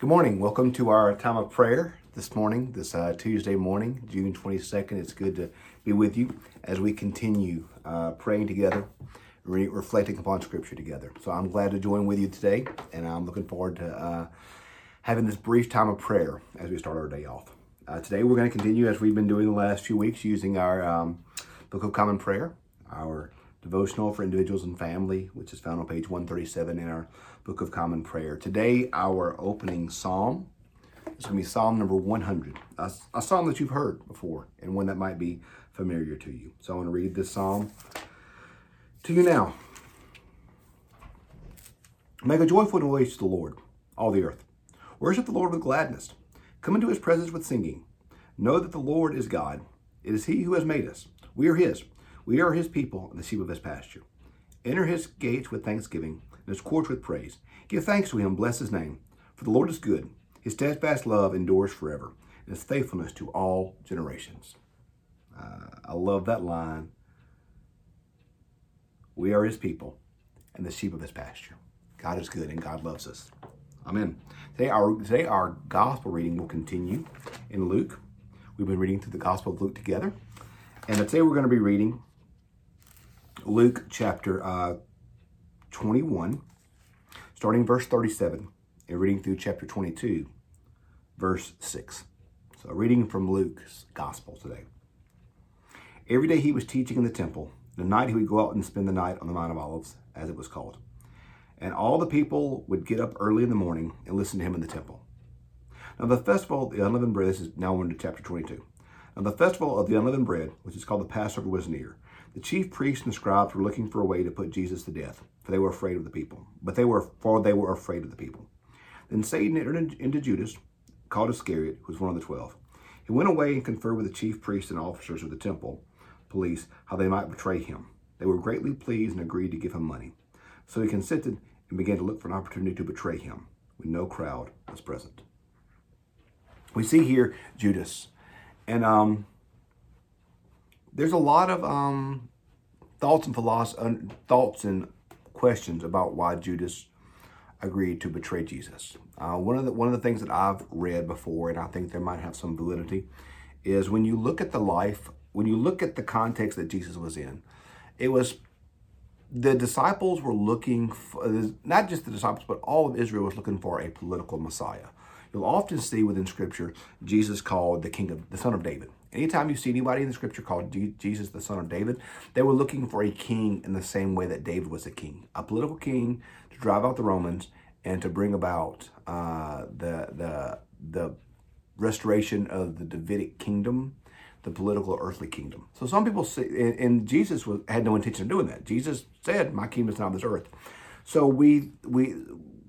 Good morning. Welcome to our time of prayer this morning, this uh, Tuesday morning, June 22nd. It's good to be with you as we continue uh, praying together, re- reflecting upon Scripture together. So I'm glad to join with you today, and I'm looking forward to uh, having this brief time of prayer as we start our day off. Uh, today we're going to continue as we've been doing the last few weeks using our um, Book of Common Prayer, our devotional for individuals and family, which is found on page 137 in our Book of Common Prayer. Today, our opening psalm is going to be Psalm number 100, a, a psalm that you've heard before and one that might be familiar to you. So I want to read this psalm to you now. Make a joyful noise to the Lord, all the earth. Worship the Lord with gladness. Come into his presence with singing. Know that the Lord is God. It is he who has made us. We are his. We are his people and the sheep of his pasture. Enter his gates with thanksgiving and his courts with praise. Give thanks to him, bless his name. For the Lord is good. His steadfast love endures forever, and his faithfulness to all generations. Uh, I love that line. We are his people and the sheep of his pasture. God is good and God loves us. Amen. Today our, today our gospel reading will continue in Luke. We've been reading through the Gospel of Luke together. And today we're going to be reading Luke chapter uh, 21, starting verse 37, and reading through chapter 22, verse 6. So, reading from Luke's gospel today. Every day he was teaching in the temple. The night he would go out and spend the night on the Mount of Olives, as it was called. And all the people would get up early in the morning and listen to him in the temple. Now, the festival of the unleavened bread, is now into chapter 22. Now, the festival of the unleavened bread, which is called the Passover, was near. The chief priests and scribes were looking for a way to put Jesus to death, for they were afraid of the people. But they were for they were afraid of the people. Then Satan entered into Judas, called Iscariot, who was one of the twelve. He went away and conferred with the chief priests and officers of the temple police how they might betray him. They were greatly pleased and agreed to give him money. So he consented and began to look for an opportunity to betray him when no crowd was present. We see here Judas. And um, there's a lot of um, thoughts and thoughts and questions about why Judas agreed to betray Jesus. Uh, one of the one of the things that I've read before, and I think there might have some validity, is when you look at the life, when you look at the context that Jesus was in, it was the disciples were looking for not just the disciples, but all of Israel was looking for a political Messiah. You'll often see within Scripture Jesus called the King of the Son of David. Anytime you see anybody in the scripture called Jesus, the son of David, they were looking for a king in the same way that David was a king, a political king to drive out the Romans and to bring about uh, the the the restoration of the Davidic kingdom, the political earthly kingdom. So some people say, and, Jesus was, had no intention of doing that. Jesus said, "My kingdom is not of this earth." So we we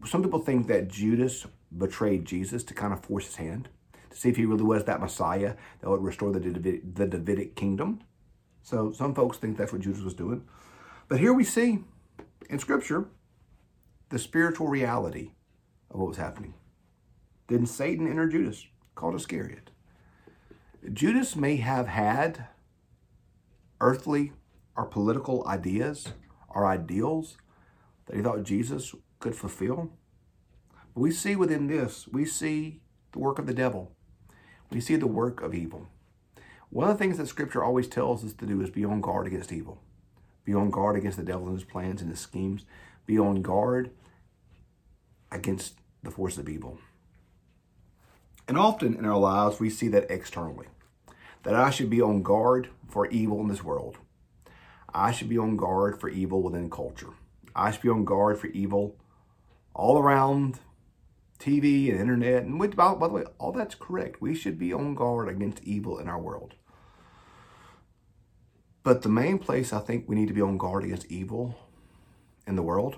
some people think that Judas betrayed Jesus to kind of force his hand to see if he really was that Messiah that would restore the Davidic, the Davidic kingdom. So some folks think that's what Judas was doing. But here we see in Scripture the spiritual reality of what was happening. Then Satan entered Judas, called Iscariot. Judas may have had earthly or political ideas or ideals that he thought Jesus could fulfill. We see within this, we see the work of the devil we see the work of evil. One of the things that Scripture always tells us to do is be on guard against evil. Be on guard against the devil and his plans and his schemes. Be on guard against the force of evil. And often in our lives, we see that externally. That I should be on guard for evil in this world. I should be on guard for evil within culture. I should be on guard for evil all around TV and internet. And by, by the way, all that's correct. We should be on guard against evil in our world. But the main place I think we need to be on guard against evil in the world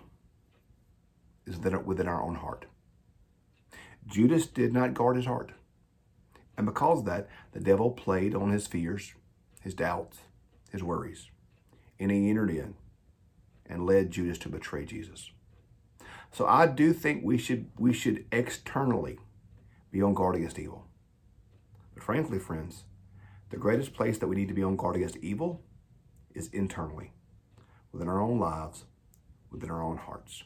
is within our own heart. Judas did not guard his heart. And because of that, the devil played on his fears, his doubts, his worries. And he entered in and led Judas to betray Jesus. So I do think we should we should externally be on guard against evil. But frankly, friends, the greatest place that we need to be on guard against evil is internally, within our own lives, within our own hearts.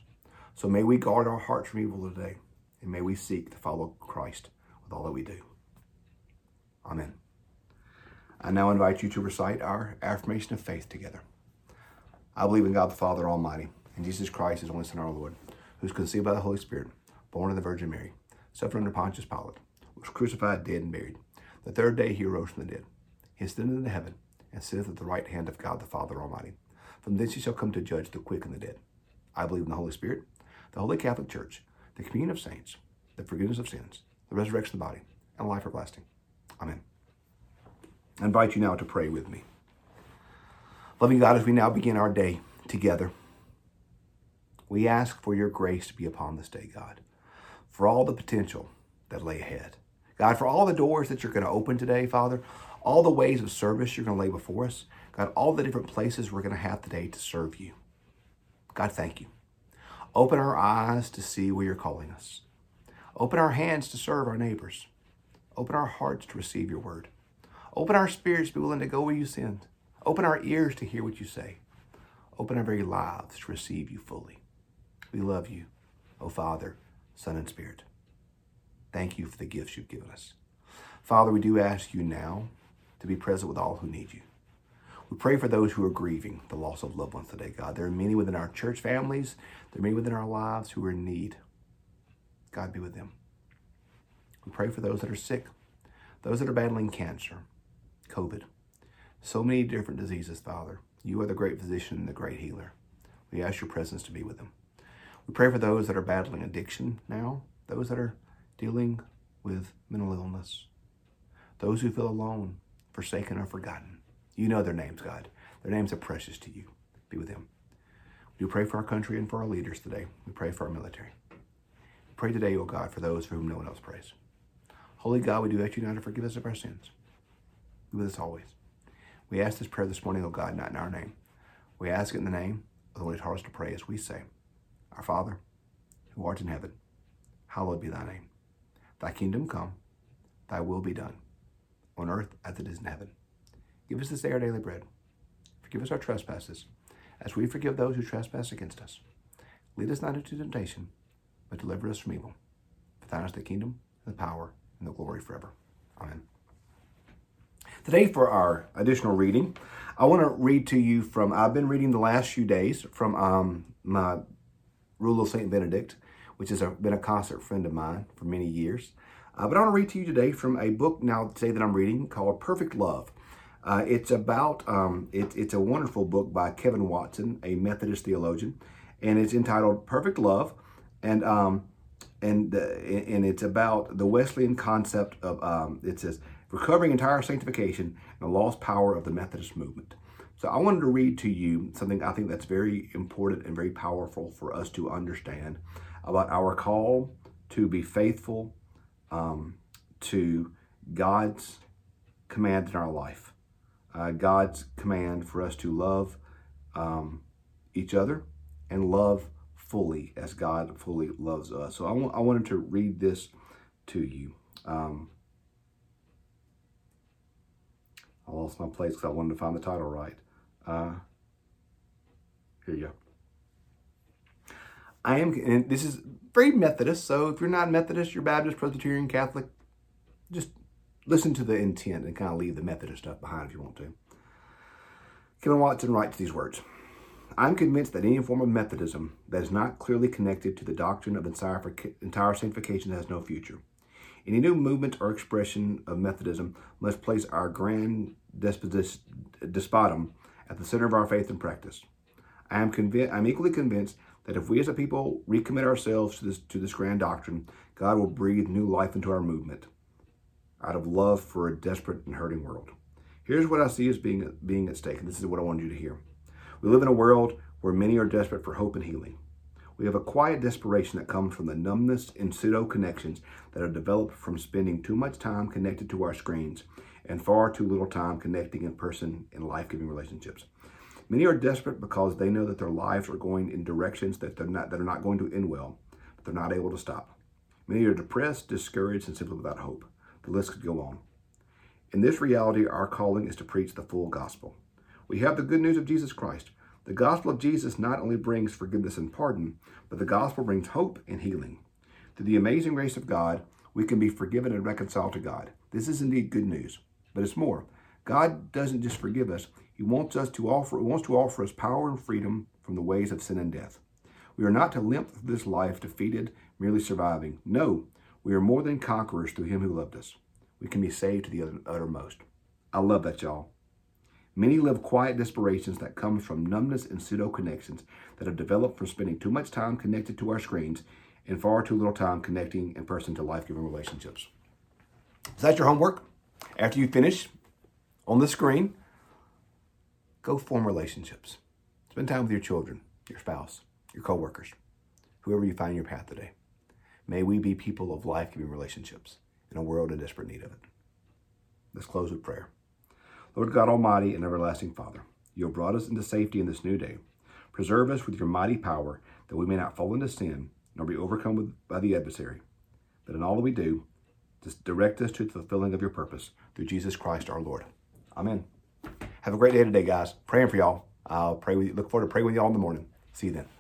So may we guard our hearts from evil today. And may we seek to follow Christ with all that we do. Amen. I now invite you to recite our affirmation of faith together. I believe in God the Father Almighty, and Jesus Christ, is only Son, our Lord, who was conceived by the Holy Spirit, born of the Virgin Mary, suffered under Pontius Pilate, was crucified, dead, and buried. The third day he rose from the dead. He ascended into heaven, and sitteth at the right hand of God the Father Almighty. From thence he shall come to judge the quick and the dead. I believe in the Holy Spirit, the Holy Catholic Church, the communion of saints, the forgiveness of sins, the resurrection of the body, and life everlasting. Amen. I invite you now to pray with me. Loving God, as we now begin our day together, we ask for your grace to be upon this day, God, for all the potential that lay ahead. God, for all the doors that you're going to open today, Father, all the ways of service you're going to lay before us, God, all the different places we're going to have today to serve you. God, thank you. Open our eyes to see where you're calling us. Open our hands to serve our neighbors. Open our hearts to receive your word. Open our spirits to be willing to go where you send. Open our ears to hear what you say. Open our very lives to receive you fully. We love you, O Father, Son, and Spirit. Thank you for the gifts you've given us. Father, we do ask you now to be present with all who need you. We pray for those who are grieving the loss of loved ones today, God. There are many within our church families, there are many within our lives who are in need. God be with them. We pray for those that are sick, those that are battling cancer, COVID, so many different diseases, Father. You are the great physician and the great healer. We ask your presence to be with them. We pray for those that are battling addiction now, those that are dealing with mental illness, those who feel alone, forsaken, or forgotten. You know their names, God. Their names are precious to you. Be with them. We pray for our country and for our leaders today. We pray for our military. We pray today, O God, for those for whom no one else prays. Holy God, we do ask you now to forgive us of our sins. Be with us always. We ask this prayer this morning, O God, not in our name. We ask it in the name of the one who taught us to pray as we say, Our Father, who art in heaven, hallowed be thy name. Thy kingdom come, thy will be done, on earth as it is in heaven. Give us this day our daily bread. Forgive us our trespasses, as we forgive those who trespass against us. Lead us not into temptation, but deliver us from evil. For thine is the kingdom, the power, and the glory forever. Amen. Today, for our additional reading, I want to read to you from, I've been reading the last few days from um, my Rule of St. Benedict, which has been a concert friend of mine for many years. Uh, but I want to read to you today from a book now today that I'm reading called Perfect Love. Uh, it's about, um, it, it's a wonderful book by Kevin Watson, a Methodist theologian, and it's entitled Perfect Love. And um, and and it's about the Wesleyan concept of um, it says recovering entire sanctification and the lost power of the Methodist movement. So I wanted to read to you something I think that's very important and very powerful for us to understand about our call to be faithful um, to God's command in our life. Uh, God's command for us to love um, each other and love fully as God fully loves us. So I, w- I wanted to read this to you. Um, I lost my place because I wanted to find the title right. Uh, here you go. I am, and this is very Methodist, so if you're not Methodist, you're Baptist, Presbyterian, Catholic, just listen to the intent and kind of leave the Methodist stuff behind if you want to. Kevin Watson writes these words I'm convinced that any form of Methodism that is not clearly connected to the doctrine of entire sanctification has no future. Any new movement or expression of Methodism must place our grand depositum at the center of our faith and practice. I am convinced, I'm equally convinced that if we as a people recommit ourselves to this, to this grand doctrine, God will breathe new life into our movement out of love for a desperate and hurting world. Here's what I see as being, being at stake, and this is what I want you to hear. We live in a world where many are desperate for hope and healing. We have a quiet desperation that comes from the numbness and pseudo connections that are developed from spending too much time connected to our screens and far too little time connecting in person in life giving relationships. Many are desperate because they know that their lives are going in directions that, they're not, that are not going to end well, but they're not able to stop. Many are depressed, discouraged, and simply without hope. The list could go on. In this reality, our calling is to preach the full gospel. We have the good news of Jesus Christ, the gospel of Jesus not only brings forgiveness and pardon, but the gospel brings hope and healing. Through the amazing grace of God, we can be forgiven and reconciled to God. This is indeed good news, but it's more. God doesn't just forgive us, He wants us to offer, He wants to offer us power and freedom from the ways of sin and death. We are not to limp through this life defeated, merely surviving. No, we are more than conquerors through Him who loved us. We can be saved to the uttermost. I love that, y'all. Many live quiet desperations that comes from numbness and pseudo connections that have developed from spending too much time connected to our screens and far too little time connecting in person to life giving relationships. Is that your homework? After you finish on the screen, go form relationships. Spend time with your children, your spouse, your coworkers, whoever you find in your path today. May we be people of life giving relationships in a world in desperate need of it. Let's close with prayer. Lord God Almighty and everlasting Father, you have brought us into safety in this new day. Preserve us with your mighty power that we may not fall into sin nor be overcome with, by the adversary. But in all that we do, just direct us to the fulfilling of your purpose through Jesus Christ our Lord. Amen. Have a great day today, guys. Praying for y'all. I'll pray with you. Look forward to praying with y'all in the morning. See you then.